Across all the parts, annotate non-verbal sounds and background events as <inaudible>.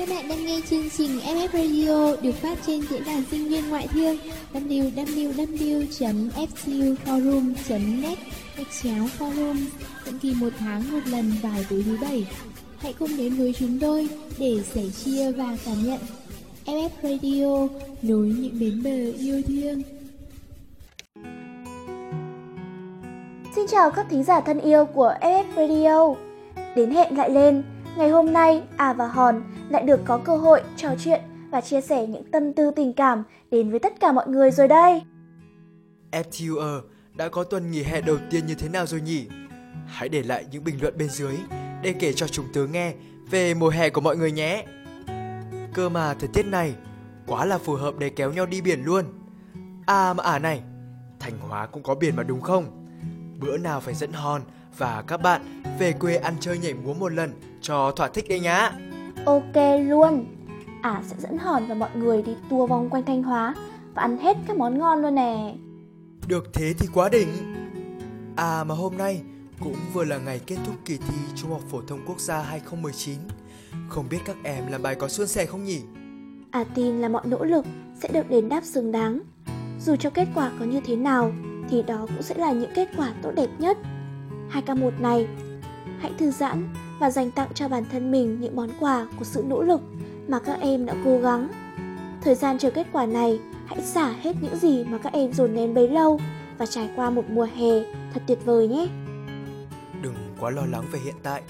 Các bạn đang nghe chương trình FF Radio được phát trên diễn đàn sinh viên ngoại thương www.fcuforum.net gạch chéo forum định kỳ một tháng một lần vào tối thứ bảy. Hãy cùng đến với chúng tôi để sẻ chia và cảm nhận FF Radio nối những bến bờ yêu thương. Xin chào các thính giả thân yêu của FF Radio. Đến hẹn lại lên, ngày hôm nay À và Hòn lại được có cơ hội trò chuyện và chia sẻ những tâm tư tình cảm đến với tất cả mọi người rồi đây. FTUR đã có tuần nghỉ hè đầu tiên như thế nào rồi nhỉ? Hãy để lại những bình luận bên dưới để kể cho chúng tớ nghe về mùa hè của mọi người nhé. Cơ mà thời tiết này quá là phù hợp để kéo nhau đi biển luôn. À mà à này, Thanh Hóa cũng có biển mà đúng không? Bữa nào phải dẫn Hòn và các bạn về quê ăn chơi nhảy múa một lần cho thỏa thích đấy nhá. Ok luôn. À sẽ dẫn Hòn và mọi người đi tour vòng quanh Thanh Hóa và ăn hết các món ngon luôn nè. Được thế thì quá đỉnh. À mà hôm nay cũng vừa là ngày kết thúc kỳ thi Trung học phổ thông quốc gia 2019. Không biết các em làm bài có suôn sẻ không nhỉ? À tin là mọi nỗ lực sẽ được đền đáp xứng đáng. Dù cho kết quả có như thế nào thì đó cũng sẽ là những kết quả tốt đẹp nhất. 2K1 này, hãy thư giãn và dành tặng cho bản thân mình những món quà của sự nỗ lực mà các em đã cố gắng. Thời gian chờ kết quả này, hãy xả hết những gì mà các em dồn nén bấy lâu và trải qua một mùa hè thật tuyệt vời nhé. Đừng quá lo lắng về hiện tại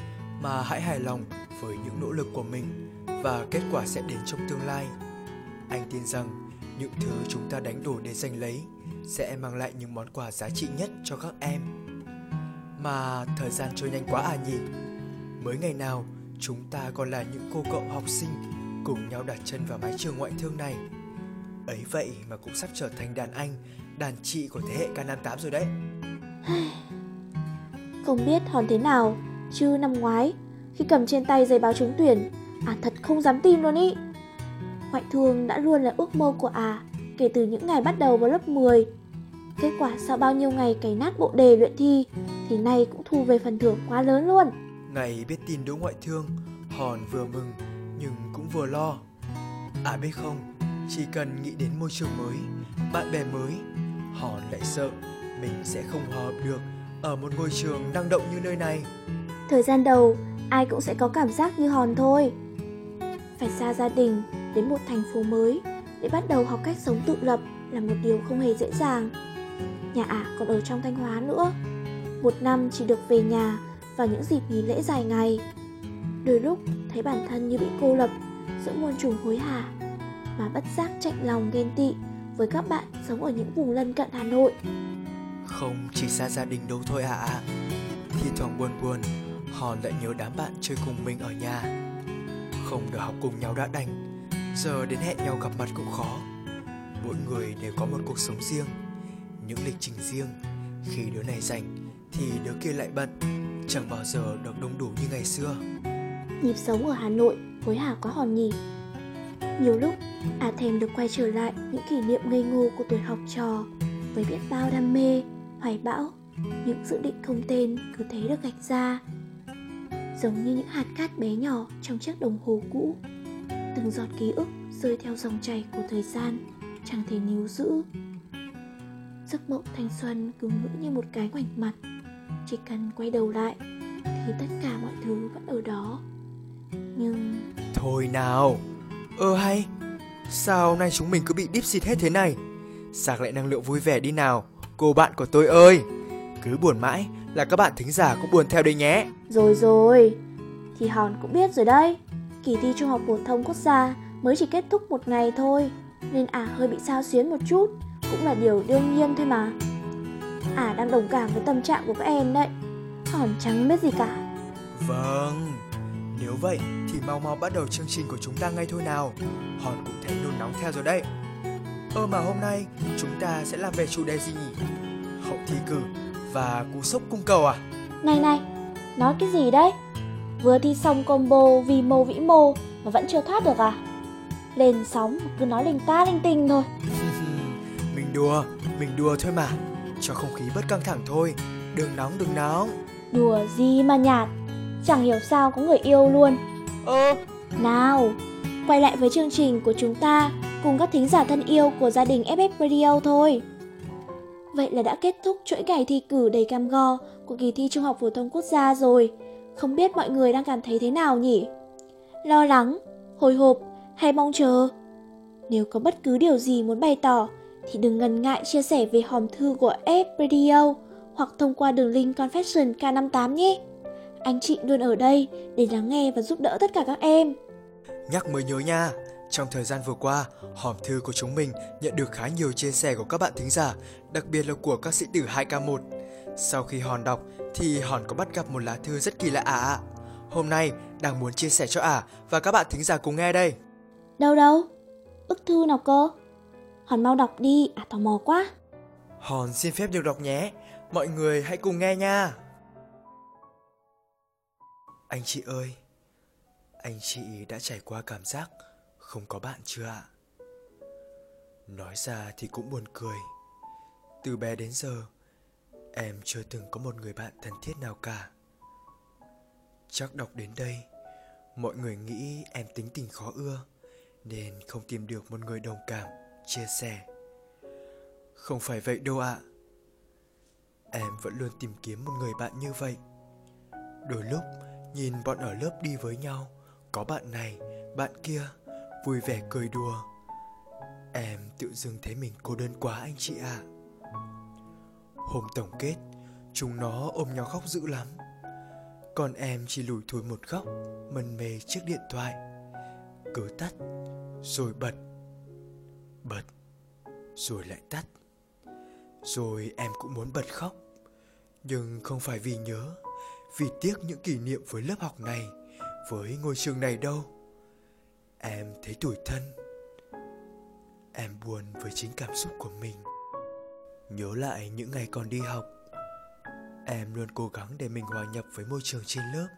mà hãy hài lòng với những nỗ lực của mình và kết quả sẽ đến trong tương lai. Anh tin rằng những thứ chúng ta đánh đổi để giành lấy sẽ mang lại những món quà giá trị nhất cho các em. Mà thời gian trôi nhanh quá à nhỉ? Mới ngày nào chúng ta còn là những cô cậu học sinh cùng nhau đặt chân vào mái trường ngoại thương này. Ấy vậy mà cũng sắp trở thành đàn anh, đàn chị của thế hệ K58 rồi đấy. <sighs> Không biết hòn thế nào, chứ năm ngoái khi cầm trên tay giấy báo trúng tuyển, à thật không dám tin luôn ý. Ngoại thương đã luôn là ước mơ của à kể từ những ngày bắt đầu vào lớp 10. Kết quả sau bao nhiêu ngày cày nát bộ đề luyện thi thì nay cũng thu về phần thưởng quá lớn luôn. Ngày biết tin đỗ ngoại thương, Hòn vừa mừng nhưng cũng vừa lo. À biết không, chỉ cần nghĩ đến môi trường mới, bạn bè mới, Hòn lại sợ mình sẽ không hòa hợp được ở một ngôi trường năng động như nơi này. Thời gian đầu, ai cũng sẽ có cảm giác như Hòn thôi. Phải xa gia đình, đến một thành phố mới để bắt đầu học cách sống tự lập là một điều không hề dễ dàng. Nhà ả còn ở trong Thanh Hóa nữa. Một năm chỉ được về nhà vào những dịp nghỉ lễ dài ngày. Đôi lúc thấy bản thân như bị cô lập giữa muôn trùng hối hả mà bất giác chạy lòng ghen tị với các bạn sống ở những vùng lân cận Hà Nội. Không chỉ xa gia đình đâu thôi à. Thì thoảng buồn buồn, họ lại nhớ đám bạn chơi cùng mình ở nhà. Không được học cùng nhau đã đành, giờ đến hẹn nhau gặp mặt cũng khó. Mỗi người đều có một cuộc sống riêng, những lịch trình riêng. Khi đứa này rảnh thì đứa kia lại bận, chẳng bao giờ được đông đủ như ngày xưa. Nhịp sống ở Hà Nội hối hả quá hòn nhỉ. Nhiều lúc, à thèm được quay trở lại những kỷ niệm ngây ngô của tuổi học trò với biết bao đam mê, hoài bão, những dự định không tên cứ thế được gạch ra. Giống như những hạt cát bé nhỏ trong chiếc đồng hồ cũ, từng giọt ký ức rơi theo dòng chảy của thời gian, chẳng thể níu giữ. Giấc mộng thanh xuân cứ ngỡ như một cái ngoảnh mặt, chỉ cần quay đầu lại thì tất cả mọi thứ vẫn ở đó. Nhưng Thôi nào, ơ hay, sao nay chúng mình cứ bị deep xịt hết thế này? Sạc lại năng lượng vui vẻ đi nào, cô bạn của tôi ơi. Cứ buồn mãi là các bạn thính giả cũng buồn theo đây nhé. Rồi rồi, thì Hòn cũng biết rồi đấy. Kỳ thi Trung học phổ thông quốc gia mới chỉ kết thúc một ngày thôi, nên ả hơi bị sao xuyến một chút, cũng là điều đương nhiên thôi mà. Ả đang đồng cảm với tâm trạng của các em đấy. Hòn chẳng biết gì cả. Vâng, nếu vậy thì mau mau bắt đầu chương trình của chúng ta ngay thôi nào. Hòn cũng thấy nôn nóng theo rồi đấy. Ơ mà hôm nay chúng ta sẽ làm về chủ đề gì nhỉ? Hậu thi cử và cú sốc cung cầu à? Này này, nói cái gì đấy? Vừa thi xong combo vì mô vĩ mô mà vẫn chưa thoát được à? Lên sóng cứ nói linh ta linh tinh thôi. <laughs> mình đùa, mình đùa thôi mà. Cho không khí bớt căng thẳng thôi. Đừng nóng, đừng nóng. Đùa gì mà nhạt, chẳng hiểu sao có người yêu luôn. Ơ, Nào, quay lại với chương trình của chúng ta cùng các thính giả thân yêu của gia đình FF Radio thôi. Vậy là đã kết thúc chuỗi ngày thi cử đầy cam go của kỳ thi Trung học phổ thông quốc gia rồi. Không biết mọi người đang cảm thấy thế nào nhỉ? Lo lắng, hồi hộp hay mong chờ? Nếu có bất cứ điều gì muốn bày tỏ thì đừng ngần ngại chia sẻ về hòm thư của F Radio hoặc thông qua đường link Confession K58 nhé. Anh chị luôn ở đây để lắng nghe và giúp đỡ tất cả các em. Nhắc mới nhớ nha, trong thời gian vừa qua, hòm thư của chúng mình nhận được khá nhiều chia sẻ của các bạn thính giả, đặc biệt là của các sĩ tử 2K1. Sau khi Hòn đọc thì Hòn có bắt gặp một lá thư rất kỳ lạ ả. À. Hôm nay đang muốn chia sẻ cho ả và các bạn thính giả cùng nghe đây. Đâu đâu? Bức thư nào cơ? Hòn mau đọc đi, à tò mò quá. Hòn xin phép được đọc nhé. Mọi người hãy cùng nghe nha. Anh chị ơi, anh chị đã trải qua cảm giác không có bạn chưa ạ? Nói ra thì cũng buồn cười. Từ bé đến giờ, em chưa từng có một người bạn thân thiết nào cả. Chắc đọc đến đây, mọi người nghĩ em tính tình khó ưa nên không tìm được một người đồng cảm, chia sẻ. Không phải vậy đâu ạ. Em vẫn luôn tìm kiếm một người bạn như vậy. Đôi lúc nhìn bọn ở lớp đi với nhau, có bạn này, bạn kia, vui vẻ cười đùa. Em tự dưng thấy mình cô đơn quá anh chị ạ. À. Hôm tổng kết, chúng nó ôm nhau khóc dữ lắm. Còn em chỉ lủi thủi một góc, mân mê chiếc điện thoại. Cứ tắt, rồi bật, bật, rồi lại tắt. Rồi em cũng muốn bật khóc, nhưng không phải vì nhớ, vì tiếc những kỷ niệm với lớp học này, với ngôi trường này đâu. Em thấy tủi thân. Em buồn với chính cảm xúc của mình. Nhớ lại những ngày còn đi học, em luôn cố gắng để mình hòa nhập với môi trường trên lớp.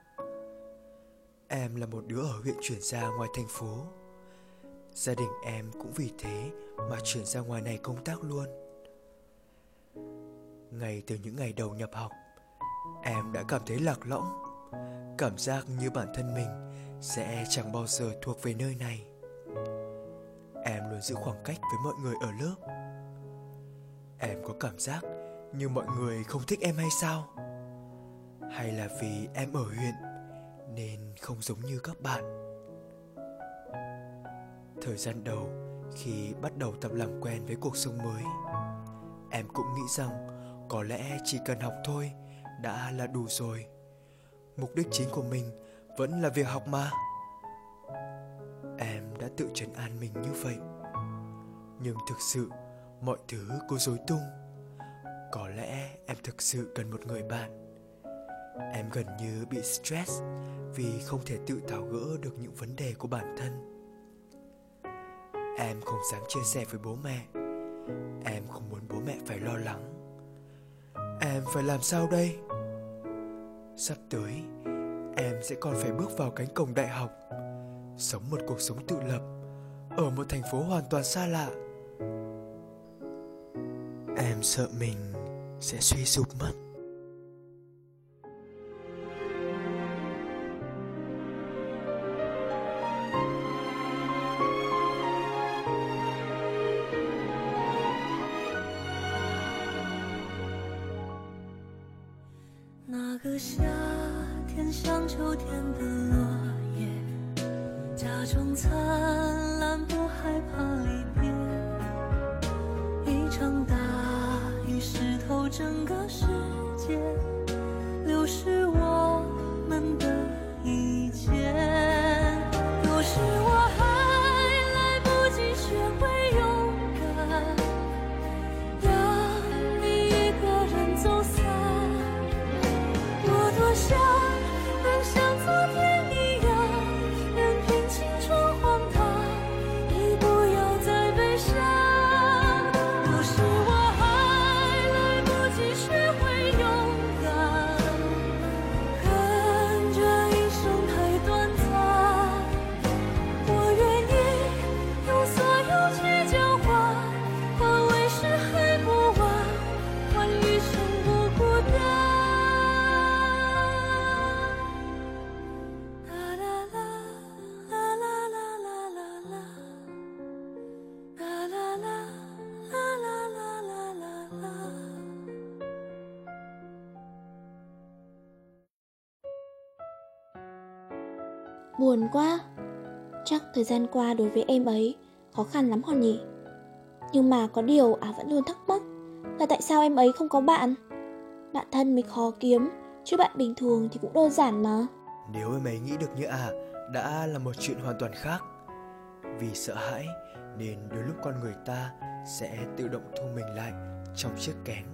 Em là một đứa ở huyện chuyển ra ngoài thành phố. Gia đình em cũng vì thế mà chuyển ra ngoài này công tác luôn. Ngay từ những ngày đầu nhập học, em đã cảm thấy lạc lõng, cảm giác như bản thân mình sẽ chẳng bao giờ thuộc về nơi này. Em luôn giữ khoảng cách với mọi người ở lớp. Em có cảm giác như mọi người không thích em hay sao? Hay là vì em ở huyện nên không giống như các bạn? Thời gian đầu khi bắt đầu tập làm quen với cuộc sống mới, em cũng nghĩ rằng có lẽ chỉ cần học thôi đã là đủ rồi. Mục đích chính của mình vẫn là việc học mà. Em đã tự trấn an mình như vậy. Nhưng thực sự mọi thứ cô dối tung. Có lẽ em thực sự cần một người bạn. Em gần như bị stress vì không thể tự tháo gỡ được những vấn đề của bản thân em không dám chia sẻ với bố mẹ. Em không muốn bố mẹ phải lo lắng. Em phải làm sao đây? Sắp tới, em sẽ còn phải bước vào cánh cổng đại học. Sống một cuộc sống tự lập, ở một thành phố hoàn toàn xa lạ. Em sợ mình sẽ suy sụp mất. Buồn quá. Chắc thời gian qua đối với em ấy, Khó khăn lắm hòn nhỉ? Nhưng mà có điều à vẫn luôn thắc mắc Là tại sao em ấy không có bạn? Bạn thân mới khó kiếm, Chứ bạn bình thường thì cũng đơn giản mà. Nếu em ấy nghĩ được như à Đã là một chuyện hoàn toàn khác. Vì sợ hãi Nên đôi lúc con người ta Sẽ tự động thu mình lại Trong chiếc kén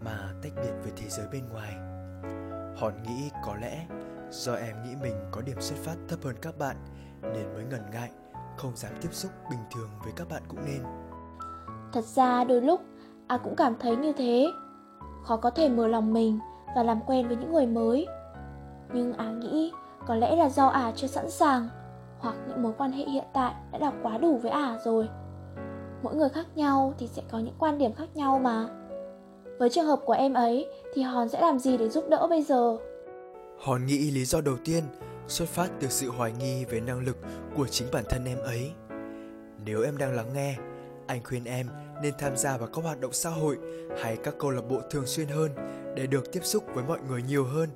Mà tách biệt với thế giới bên ngoài. Hòn nghĩ có lẽ Do em nghĩ mình có điểm xuất phát thấp hơn các bạn, Nên mới ngần ngại, Không dám tiếp xúc bình thường với các bạn cũng nên. Thật ra đôi lúc à cũng cảm thấy như thế. Khó có thể mở lòng mình và làm quen với những người mới. Nhưng à nghĩ, có lẽ là do à chưa sẵn sàng, Hoặc những mối quan hệ hiện tại đã đọc quá đủ với à rồi. Mỗi người khác nhau thì sẽ có những quan điểm khác nhau mà. Với trường hợp của em ấy, thì Hòn sẽ làm gì để giúp đỡ bây giờ? Hòn nghĩ lý do đầu tiên xuất phát từ sự hoài nghi về năng lực của chính bản thân em ấy. Nếu em đang lắng nghe, anh khuyên em nên tham gia vào các hoạt động xã hội hay các câu lạc bộ thường xuyên hơn để được tiếp xúc với mọi người nhiều hơn,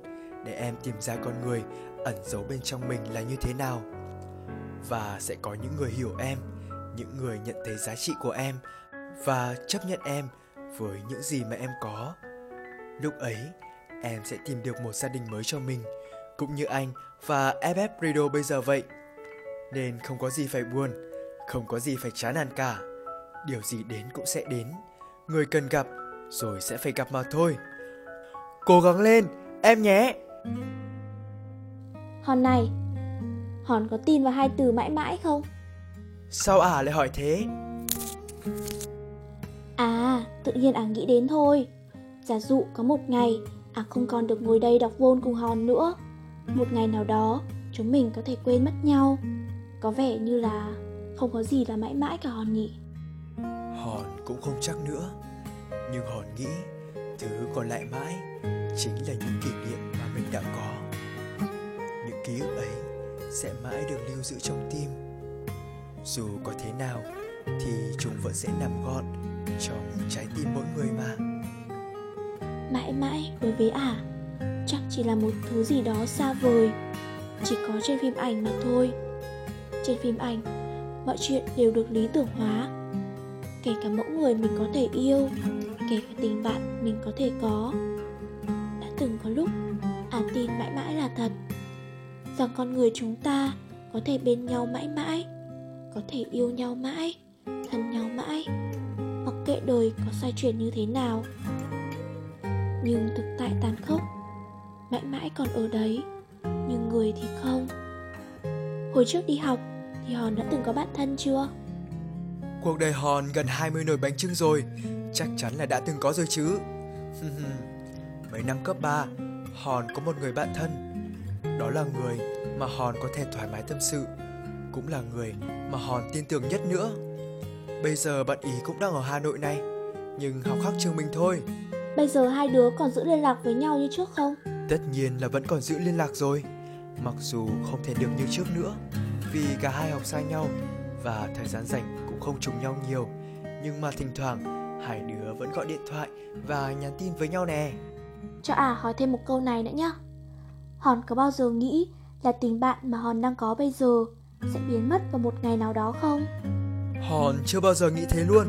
để em tìm ra con người ẩn giấu bên trong mình là như thế nào. Và sẽ có những người hiểu em, những người nhận thấy giá trị của em và chấp nhận em với những gì mà em có. Lúc ấy, em sẽ tìm được một gia đình mới cho mình, cũng như anh và FF Radio bây giờ vậy. Nên không có gì phải buồn, không có gì phải chán nản cả. Điều gì đến cũng sẽ đến, người cần gặp rồi sẽ phải gặp mà thôi. Cố gắng lên, em nhé. Hòn này, Hòn có tin vào hai từ mãi mãi không? Sao ả à lại hỏi thế? À, tự nhiên ả nghĩ đến thôi. Giả dụ có một ngày à không còn được ngồi đây đọc vôn cùng hòn nữa. Một ngày nào đó, chúng mình có thể quên mất nhau. Có vẻ như là không có gì là mãi mãi cả hòn nhỉ. Hòn cũng không chắc nữa. Nhưng hòn nghĩ thứ còn lại mãi chính là những kỷ niệm mà mình đã có. Những ký ức ấy sẽ mãi được lưu giữ trong tim. Dù có thế nào thì chúng vẫn sẽ nằm gọn trong trái tim mỗi người mà mãi mãi đối với ả chắc chỉ là một thứ gì đó xa vời. Chỉ có trên phim ảnh mà thôi. Trên phim ảnh, mọi chuyện đều được lý tưởng hóa. Kể cả mẫu người mình có thể yêu, kể cả tình bạn mình có thể có. Đã từng có lúc ả tin mãi mãi là thật. Rằng con người chúng ta có thể bên nhau mãi mãi, có thể yêu nhau mãi, thân nhau mãi, mặc kệ đời có xoay chuyển như thế nào nhưng thực tại tàn khốc. Mãi mãi còn ở đấy, nhưng người thì không. Hồi trước đi học thì hòn đã từng có bạn thân chưa? Cuộc đời hòn gần 20 nồi bánh trưng rồi, chắc chắn là đã từng có rồi chứ. <laughs> Mấy năm cấp 3 hòn có một người bạn thân. Đó là người mà hòn có thể thoải mái tâm sự, cũng là người mà hòn tin tưởng nhất nữa. Bây giờ bạn ý cũng đang ở hà nội này, nhưng học khác trường mình thôi. Bây giờ hai đứa còn giữ liên lạc với nhau như trước không? Tất nhiên là vẫn còn giữ liên lạc rồi. Mặc dù không thể được như trước nữa Vì cả hai học xa nhau Và thời gian rảnh cũng không trùng nhau nhiều. Nhưng mà thỉnh thoảng Hai đứa vẫn gọi điện thoại Và nhắn tin với nhau nè. Cho à hỏi thêm một câu này nữa nhá. Hòn có bao giờ nghĩ Là tình bạn mà Hòn đang có bây giờ Sẽ biến mất vào một ngày nào đó không? Hòn chưa bao giờ nghĩ thế luôn.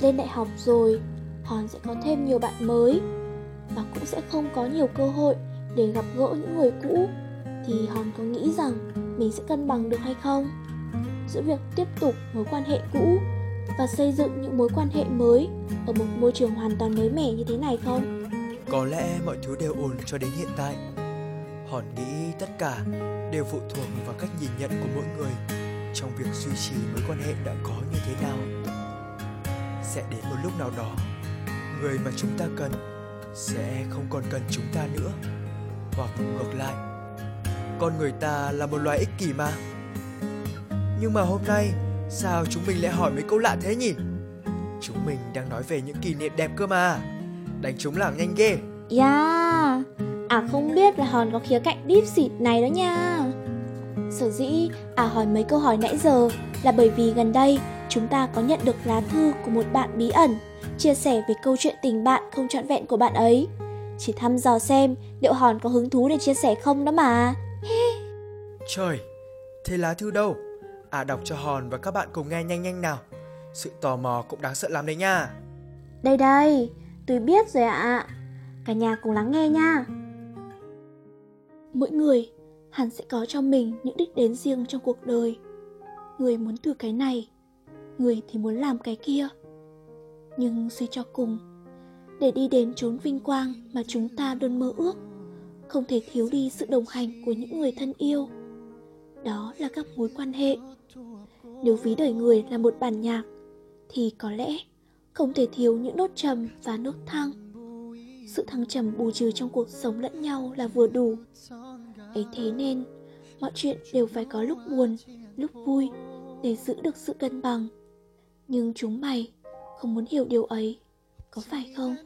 Lên đại học rồi Hòn sẽ có thêm nhiều bạn mới và cũng sẽ không có nhiều cơ hội để gặp gỡ những người cũ thì Hòn có nghĩ rằng mình sẽ cân bằng được hay không? Giữa việc tiếp tục mối quan hệ cũ và xây dựng những mối quan hệ mới ở một môi trường hoàn toàn mới mẻ như thế này không? Có lẽ mọi thứ đều ổn cho đến hiện tại. Hòn nghĩ tất cả đều phụ thuộc vào cách nhìn nhận của mỗi người trong việc duy trì mối quan hệ đã có như thế nào. Sẽ đến một lúc nào đó người mà chúng ta cần sẽ không còn cần chúng ta nữa. Hoặc ngược lại con người ta là một loài ích kỷ mà. Nhưng mà hôm nay sao chúng mình lại hỏi mấy câu lạ thế nhỉ? Chúng mình đang nói về những kỷ niệm đẹp cơ mà. Đánh chúng lảng nhanh ghê Yeah, dạ. à không biết là hòn có khía cạnh deep xịt này đó nha. Sở dĩ à hỏi mấy câu hỏi nãy giờ là bởi vì gần đây chúng ta có nhận được lá thư của một bạn bí ẩn chia sẻ về câu chuyện tình bạn không trọn vẹn của bạn ấy. Chỉ thăm dò xem liệu Hòn có hứng thú để chia sẻ không đó mà. <laughs> Trời, Thế lá thư đâu? À đọc cho Hòn và các bạn cùng nghe nhanh nhanh nào. Sự tò mò cũng đáng sợ lắm đấy nha. Đây đây, tôi biết rồi ạ. À. Cả nhà cùng lắng nghe nha. Mỗi người hẳn sẽ có cho mình những đích đến riêng trong cuộc đời. Người muốn thử cái này, người thì muốn làm cái kia. Nhưng suy cho cùng, để đi đến chốn vinh quang mà chúng ta luôn mơ ước, không thể thiếu đi sự đồng hành của những người thân yêu. Đó là các mối quan hệ. Nếu ví đời người là một bản nhạc, thì có lẽ không thể thiếu những nốt trầm và nốt thăng. Sự thăng trầm bù trừ trong cuộc sống lẫn nhau là vừa đủ. Ấy thế nên, mọi chuyện đều phải có lúc buồn, lúc vui để giữ được sự cân bằng. Nhưng chúng mày không muốn hiểu điều ấy, có phải không?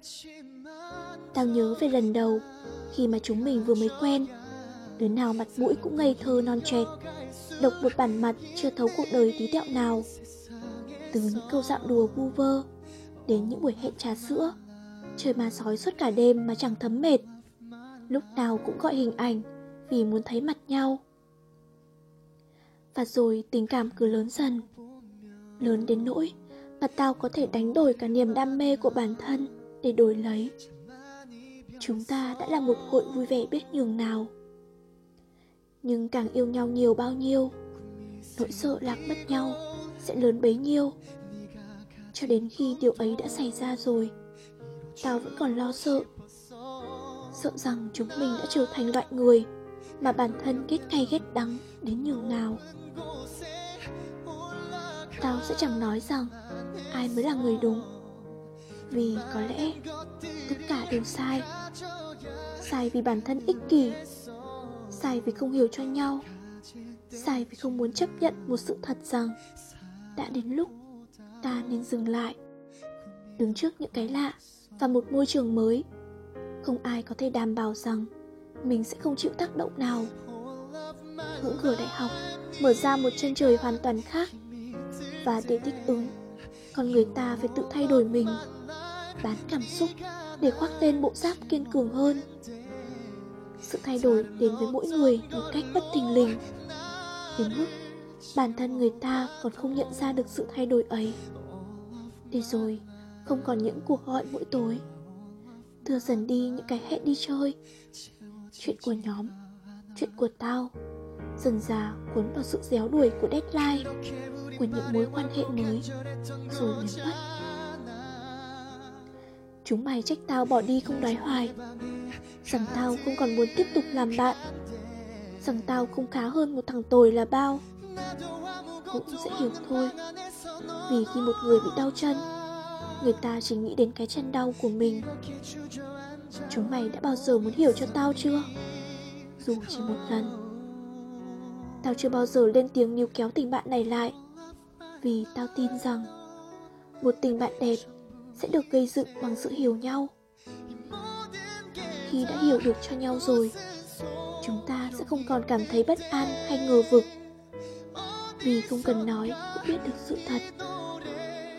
Tao nhớ về lần đầu khi mà chúng mình vừa mới quen. Đứa nào mặt mũi cũng ngây thơ non trẻ độc một bản mặt chưa thấu cuộc đời tí tẹo nào. Từ những câu dạo đùa vu vơ đến những buổi hẹn trà sữa, trời mà sói suốt cả đêm mà chẳng thấm mệt. Lúc nào cũng gọi hình ảnh vì muốn thấy mặt nhau. Và rồi tình cảm cứ lớn dần, lớn đến nỗi mà tao có thể đánh đổi cả niềm đam mê của bản thân để đổi lấy. Chúng ta đã là một hội vui vẻ biết nhường nào. Nhưng càng yêu nhau nhiều bao nhiêu, nỗi sợ lạc mất nhau sẽ lớn bấy nhiêu. Cho đến khi điều ấy đã xảy ra rồi, tao vẫn còn lo sợ. Sợ rằng chúng mình đã trở thành loại người mà bản thân ghét cay ghét đắng đến nhường nào. Tao sẽ chẳng nói rằng ai mới là người đúng. Vì có lẽ tất cả đều sai. Sai vì bản thân ích kỷ. Sai vì không hiểu cho nhau. Sai vì không muốn chấp nhận một sự thật rằng Đã đến lúc ta nên dừng lại, Đứng trước những cái lạ và một môi trường mới. Không ai có thể đảm bảo rằng Mình sẽ không chịu tác động nào. Ngưỡng cửa đại học mở ra một chân trời hoàn toàn khác và để thích ứng. Con người ta phải tự thay đổi mình, bán cảm xúc để khoác lên bộ giáp kiên cường hơn. Sự thay đổi đến với mỗi người một cách bất thình lình. Đến mức bản thân người ta còn không nhận ra được sự thay đổi ấy. Để rồi, không còn những cuộc gọi mỗi tối. Thừa dần đi những cái hẹn đi chơi. Chuyện của nhóm, chuyện của tao. Dần già cuốn vào sự déo đuổi của deadline của những mối quan hệ mới rồi biến mất. Chúng mày trách tao bỏ đi không đoái hoài. Rằng tao không còn muốn tiếp tục làm bạn. Rằng tao không khá hơn một thằng tồi là bao. Cũng sẽ hiểu thôi. Vì khi một người bị đau chân, người ta chỉ nghĩ đến cái chân đau của mình. Chúng mày đã bao giờ muốn hiểu cho tao chưa? Dù chỉ một lần. Tao chưa bao giờ lên tiếng níu kéo tình bạn này lại. Vì tao tin rằng Một tình bạn đẹp Sẽ được gây dựng bằng sự hiểu nhau. Khi đã hiểu được cho nhau rồi, Chúng ta sẽ không còn cảm thấy bất an hay ngờ vực. Vì không cần nói cũng biết được sự thật.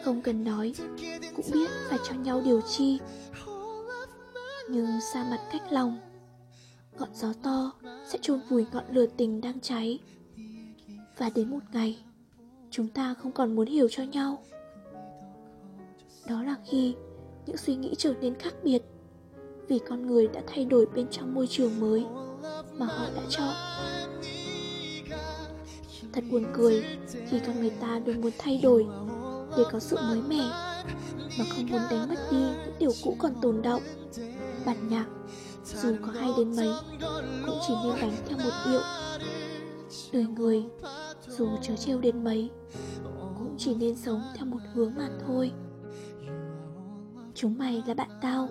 Không cần nói cũng biết phải cho nhau điều chi. Nhưng xa mặt cách lòng, Ngọn gió to sẽ chôn vùi ngọn lửa tình đang cháy. Và đến một ngày chúng ta không còn muốn hiểu cho nhau. Đó là khi những suy nghĩ trở nên khác biệt vì con người đã thay đổi bên trong môi trường mới mà họ đã chọn. Thật buồn cười khi con người ta luôn muốn thay đổi để có sự mới mẻ mà không muốn đánh mất đi những điều cũ còn tồn động bản nhạc, dù có hay đến mấy, cũng chỉ nên đánh theo một điệu. Đời người dù chớ trêu đến mấy, cũng chỉ nên sống theo một hướng mà thôi. Chúng mày là bạn tao,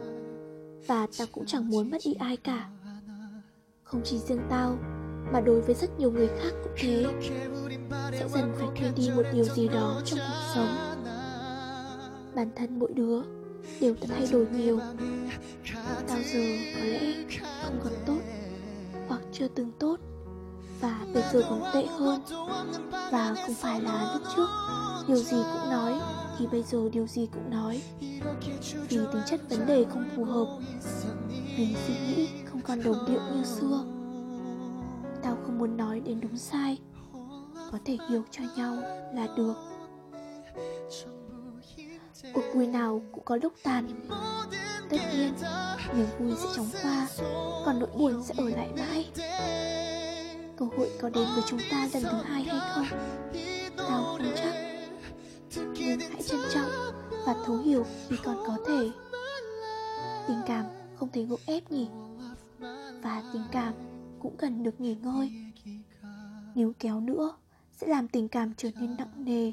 và tao cũng chẳng muốn mất đi ai cả. Không chỉ riêng tao, mà đối với rất nhiều người khác cũng thế. Sẽ dần phải quên đi một điều gì đó trong cuộc sống. Bản thân mỗi đứa đều đã thay đổi nhiều. Tao giờ có lẽ không còn tốt hoặc chưa từng tốt và bây giờ còn tệ hơn. Và không phải là lúc trước, điều gì cũng nói, thì bây giờ điều gì cũng nói. Vì tính chất vấn đề không phù hợp vì suy nghĩ không còn đồng điệu như xưa. Tao không muốn nói đến đúng sai, có thể hiểu cho nhau là được. Cuộc vui nào cũng có lúc tàn. Tất nhiên, niềm vui sẽ chóng qua, còn nỗi buồn sẽ ở lại mãi cơ hội có đến với chúng ta lần thứ hai hay không? Tao không chắc. Nhưng hãy trân trọng và thấu hiểu vì còn có thể. Tình cảm không thể gượng ép nhỉ? Và tình cảm cũng cần được nghỉ ngơi. Nếu kéo nữa, sẽ làm tình cảm trở nên nặng nề.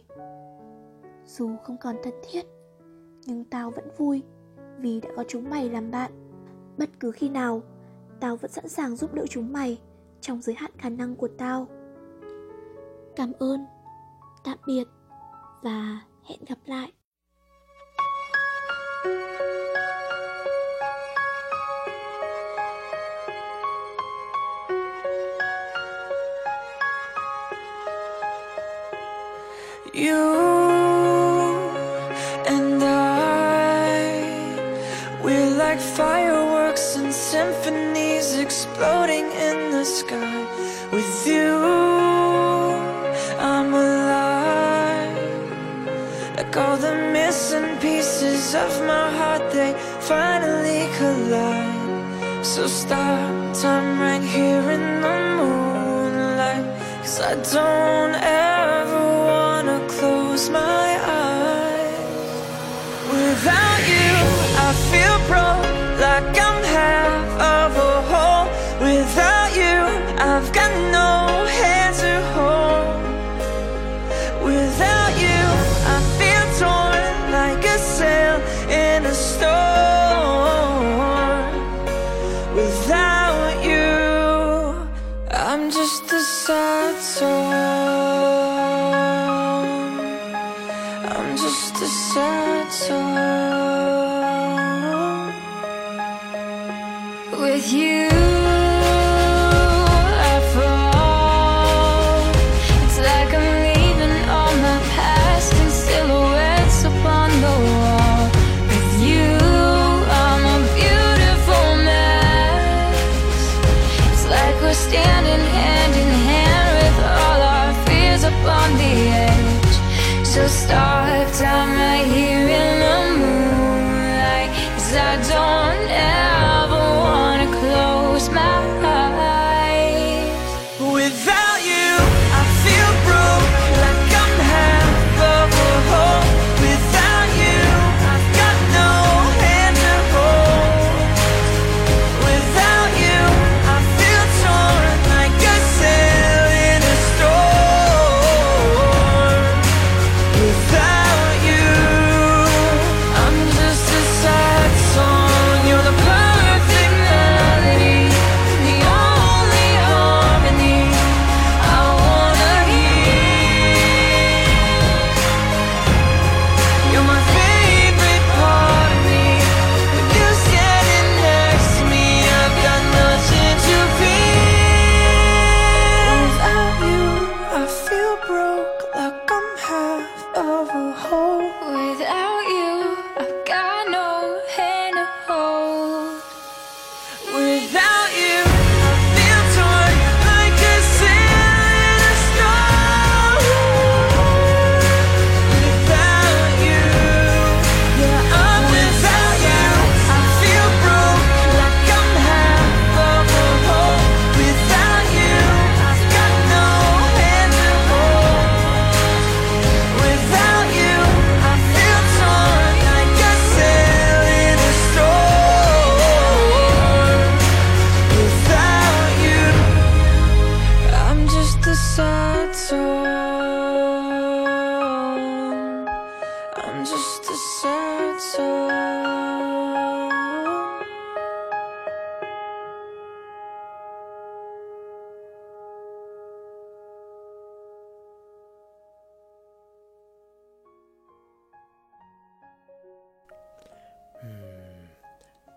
Dù không còn thân thiết, nhưng tao vẫn vui vì đã có chúng mày làm bạn. Bất cứ khi nào, tao vẫn sẵn sàng giúp đỡ chúng mày trong giới hạn khả năng của tao. Cảm ơn tạm biệt và hẹn gặp lại. You and I, we're like fireworks and symphonies exploding in sky. With you, I'm alive. Like all the missing pieces of my heart, they finally collide. So stop time right here in the moonlight. Cause I don't ever wanna close my just a sad song. With you,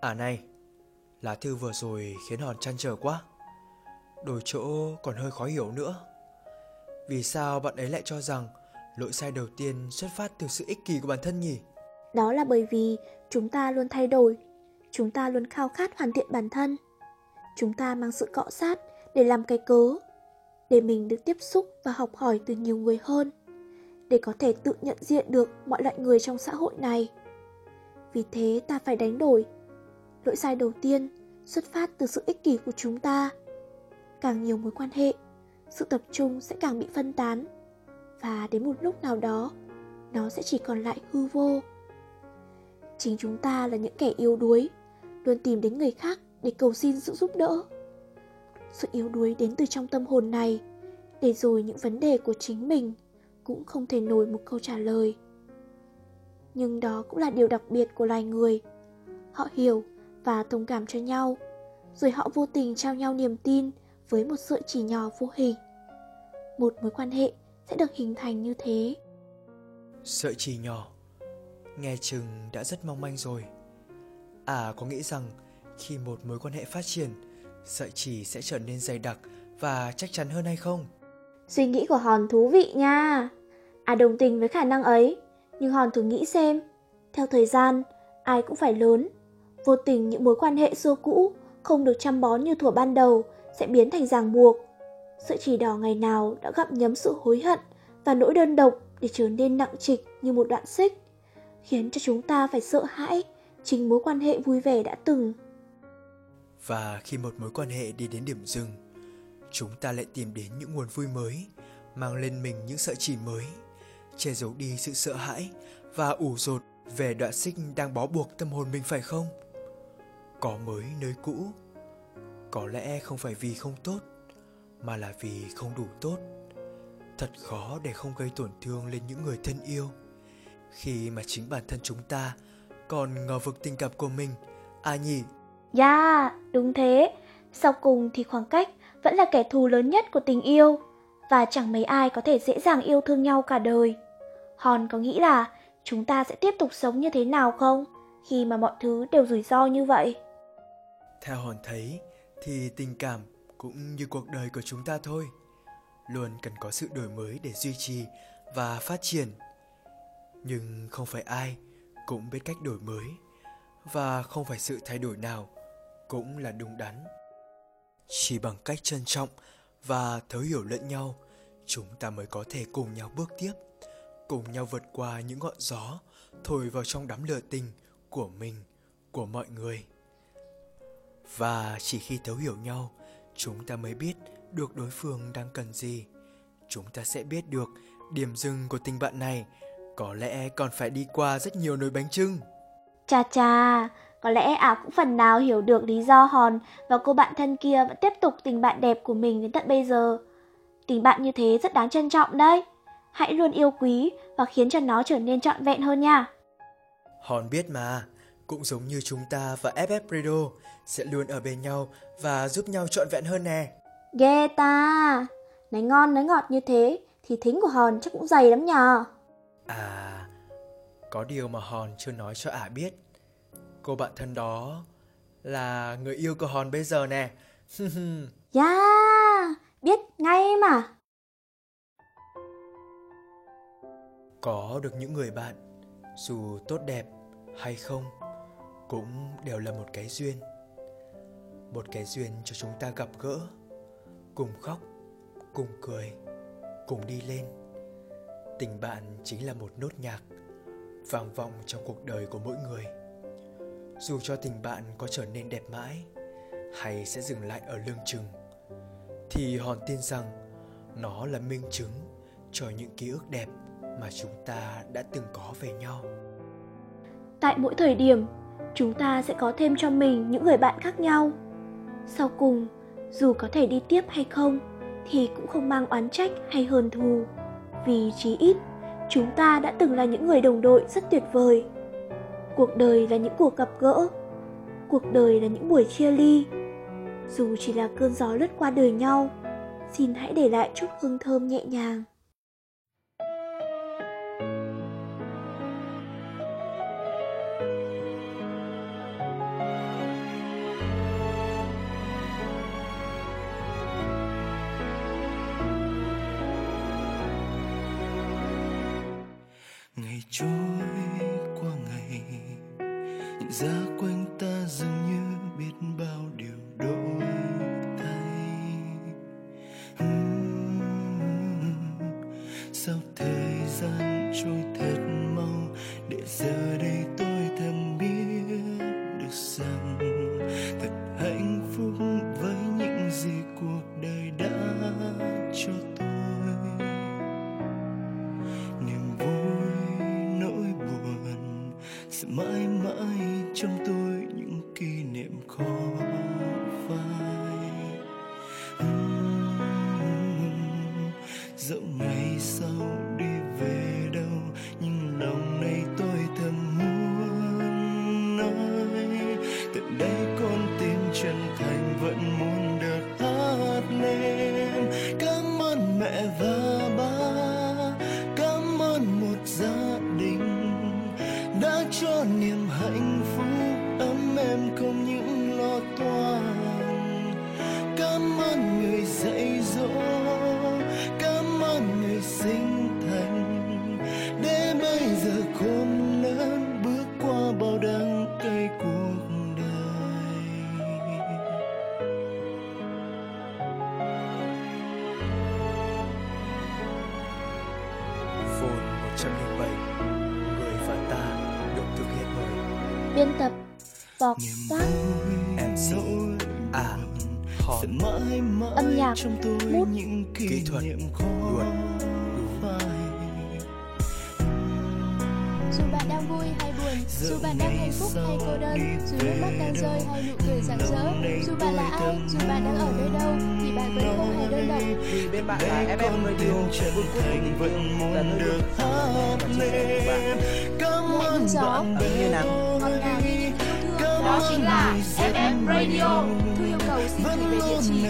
À này, lá thư vừa rồi khiến Hòn chăn trở quá. Đổi chỗ còn hơi khó hiểu nữa. Vì sao bạn ấy lại cho rằng lỗi sai đầu tiên xuất phát từ sự ích kỷ của bản thân nhỉ? đó là bởi vì chúng ta luôn thay đổi chúng ta luôn khao khát hoàn thiện bản thân chúng ta mang sự cọ sát để làm cái cớ để mình được tiếp xúc và học hỏi từ nhiều người hơn để có thể tự nhận diện được mọi loại người trong xã hội này vì thế ta phải đánh đổi lỗi sai đầu tiên, xuất phát từ sự ích kỷ của chúng ta. Càng nhiều mối quan hệ, sự tập trung sẽ càng bị phân tán, và đến một lúc nào đó, nó sẽ chỉ còn lại hư vô. Chính chúng ta là những kẻ yếu đuối, luôn tìm đến người khác để cầu xin sự giúp đỡ. Sự yếu đuối đến từ trong tâm hồn này, để rồi những vấn đề của chính mình cũng không thể nổi một câu trả lời. Nhưng đó cũng là điều đặc biệt của loài người. Họ hiểu và thông cảm cho nhau rồi họ vô tình trao nhau niềm tin với một sợi chỉ nhỏ vô hình một mối quan hệ sẽ được hình thành như thế Sợi chỉ nhỏ Nghe chừng đã rất mong manh rồi À có nghĩ rằng khi một mối quan hệ phát triển Sợi chỉ sẽ trở nên dày đặc và chắc chắn hơn hay không? Suy nghĩ của Hòn thú vị nha. À đồng tình với khả năng ấy, nhưng Hòn thử nghĩ xem. Theo thời gian, ai cũng phải lớn. Vô tình những mối quan hệ xưa cũ không được chăm bón như thuở ban đầu sẽ biến thành ràng buộc. Sợi chỉ đỏ ngày nào đã gặm nhấm sự hối hận và nỗi đơn độc để trở nên nặng trịch như một đoạn xích, khiến cho chúng ta phải sợ hãi chính mối quan hệ vui vẻ đã từng. Và khi một mối quan hệ đi đến điểm dừng, chúng ta lại tìm đến những nguồn vui mới, mang lên mình những sợi chỉ mới, che giấu đi sự sợ hãi và ủ rột về đoạn xích đang bó buộc tâm hồn mình phải không? Có mới nơi cũ, có lẽ không phải vì không tốt, mà là vì không đủ tốt. Thật khó để không gây tổn thương lên những người thân yêu, khi mà chính bản thân chúng ta còn ngờ vực tình cảm của mình, à nhỉ? Dạ, yeah, đúng thế. Sau cùng thì khoảng cách vẫn là kẻ thù lớn nhất của tình yêu và chẳng mấy ai có thể dễ dàng yêu thương nhau cả đời. Hòn có nghĩ là chúng ta sẽ tiếp tục sống như thế nào không khi mà mọi thứ đều rủi ro như vậy? Theo Hòn thấy thì tình cảm cũng như cuộc đời của chúng ta thôi, luôn cần có sự đổi mới để duy trì và phát triển. Nhưng không phải ai cũng biết cách đổi mới. Và không phải sự thay đổi nào cũng là đúng đắn. Chỉ bằng cách trân trọng và thấu hiểu lẫn nhau chúng ta mới có thể cùng nhau bước tiếp cùng nhau vượt qua những ngọn gió thổi vào trong đám lửa tình của mình của mọi người và chỉ khi thấu hiểu nhau chúng ta mới biết được đối phương đang cần gì chúng ta sẽ biết được điểm dừng của tình bạn này có lẽ còn phải đi qua rất nhiều nồi bánh trưng Cha cha, có lẽ ả cũng phần nào hiểu được lý do Hòn và cô bạn thân kia vẫn tiếp tục tình bạn đẹp của mình đến tận bây giờ. Tình bạn như thế rất đáng trân trọng đấy. Hãy luôn yêu quý và khiến cho nó trở nên trọn vẹn hơn nha. Hòn biết mà, cũng giống như chúng ta và FF Radio sẽ luôn ở bên nhau và giúp nhau trọn vẹn hơn nè. Ghê ta, nói ngon nói ngọt như thế thì thính của Hòn chắc cũng dày lắm nhờ. À, có điều mà Hòn chưa nói cho ả biết. Cô bạn thân đó là người yêu của Hòn bây giờ nè. yeah, <laughs> biết ngay mà. Có được những người bạn, dù tốt đẹp hay không, cũng đều là một cái duyên. Một cái duyên cho chúng ta gặp gỡ, cùng khóc, cùng cười, cùng đi lên. Tình bạn chính là một nốt nhạc vang vọng trong cuộc đời của mỗi người dù cho tình bạn có trở nên đẹp mãi hay sẽ dừng lại ở lương chừng thì hòn tin rằng nó là minh chứng cho những ký ức đẹp mà chúng ta đã từng có về nhau tại mỗi thời điểm chúng ta sẽ có thêm cho mình những người bạn khác nhau. Sau cùng, dù có thể đi tiếp hay không, thì cũng không mang oán trách hay hờn thù. Vì chí ít, chúng ta đã từng là những người đồng đội rất tuyệt vời. Cuộc đời là những cuộc gặp gỡ, cuộc đời là những buổi chia ly. Dù chỉ là cơn gió lướt qua đời nhau, xin hãy để lại chút hương thơm nhẹ nhàng. vì bên bạn là em em người yêu cuối cùng vẫn muốn được hát lên. Cảm ơn bạn ở như nào? đó chính là FM Radio. Thư yêu cầu xin gửi về địa chỉ.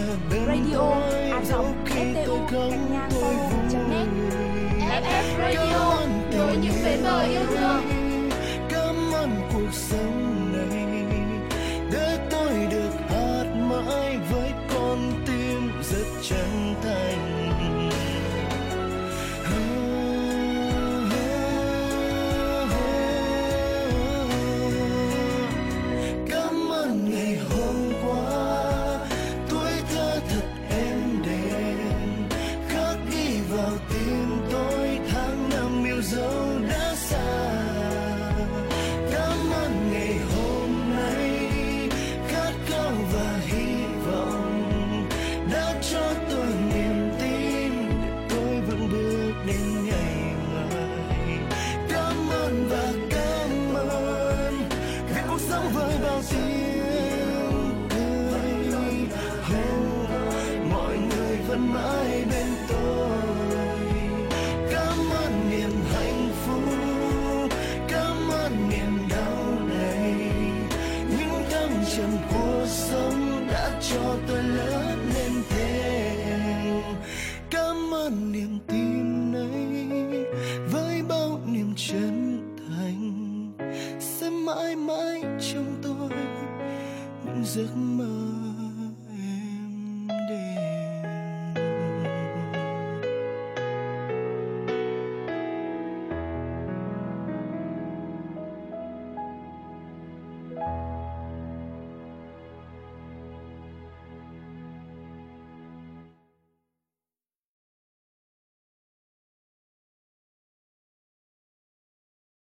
radio a ftu gạch ngang net FM Radio. nối những bến bờ yêu thương.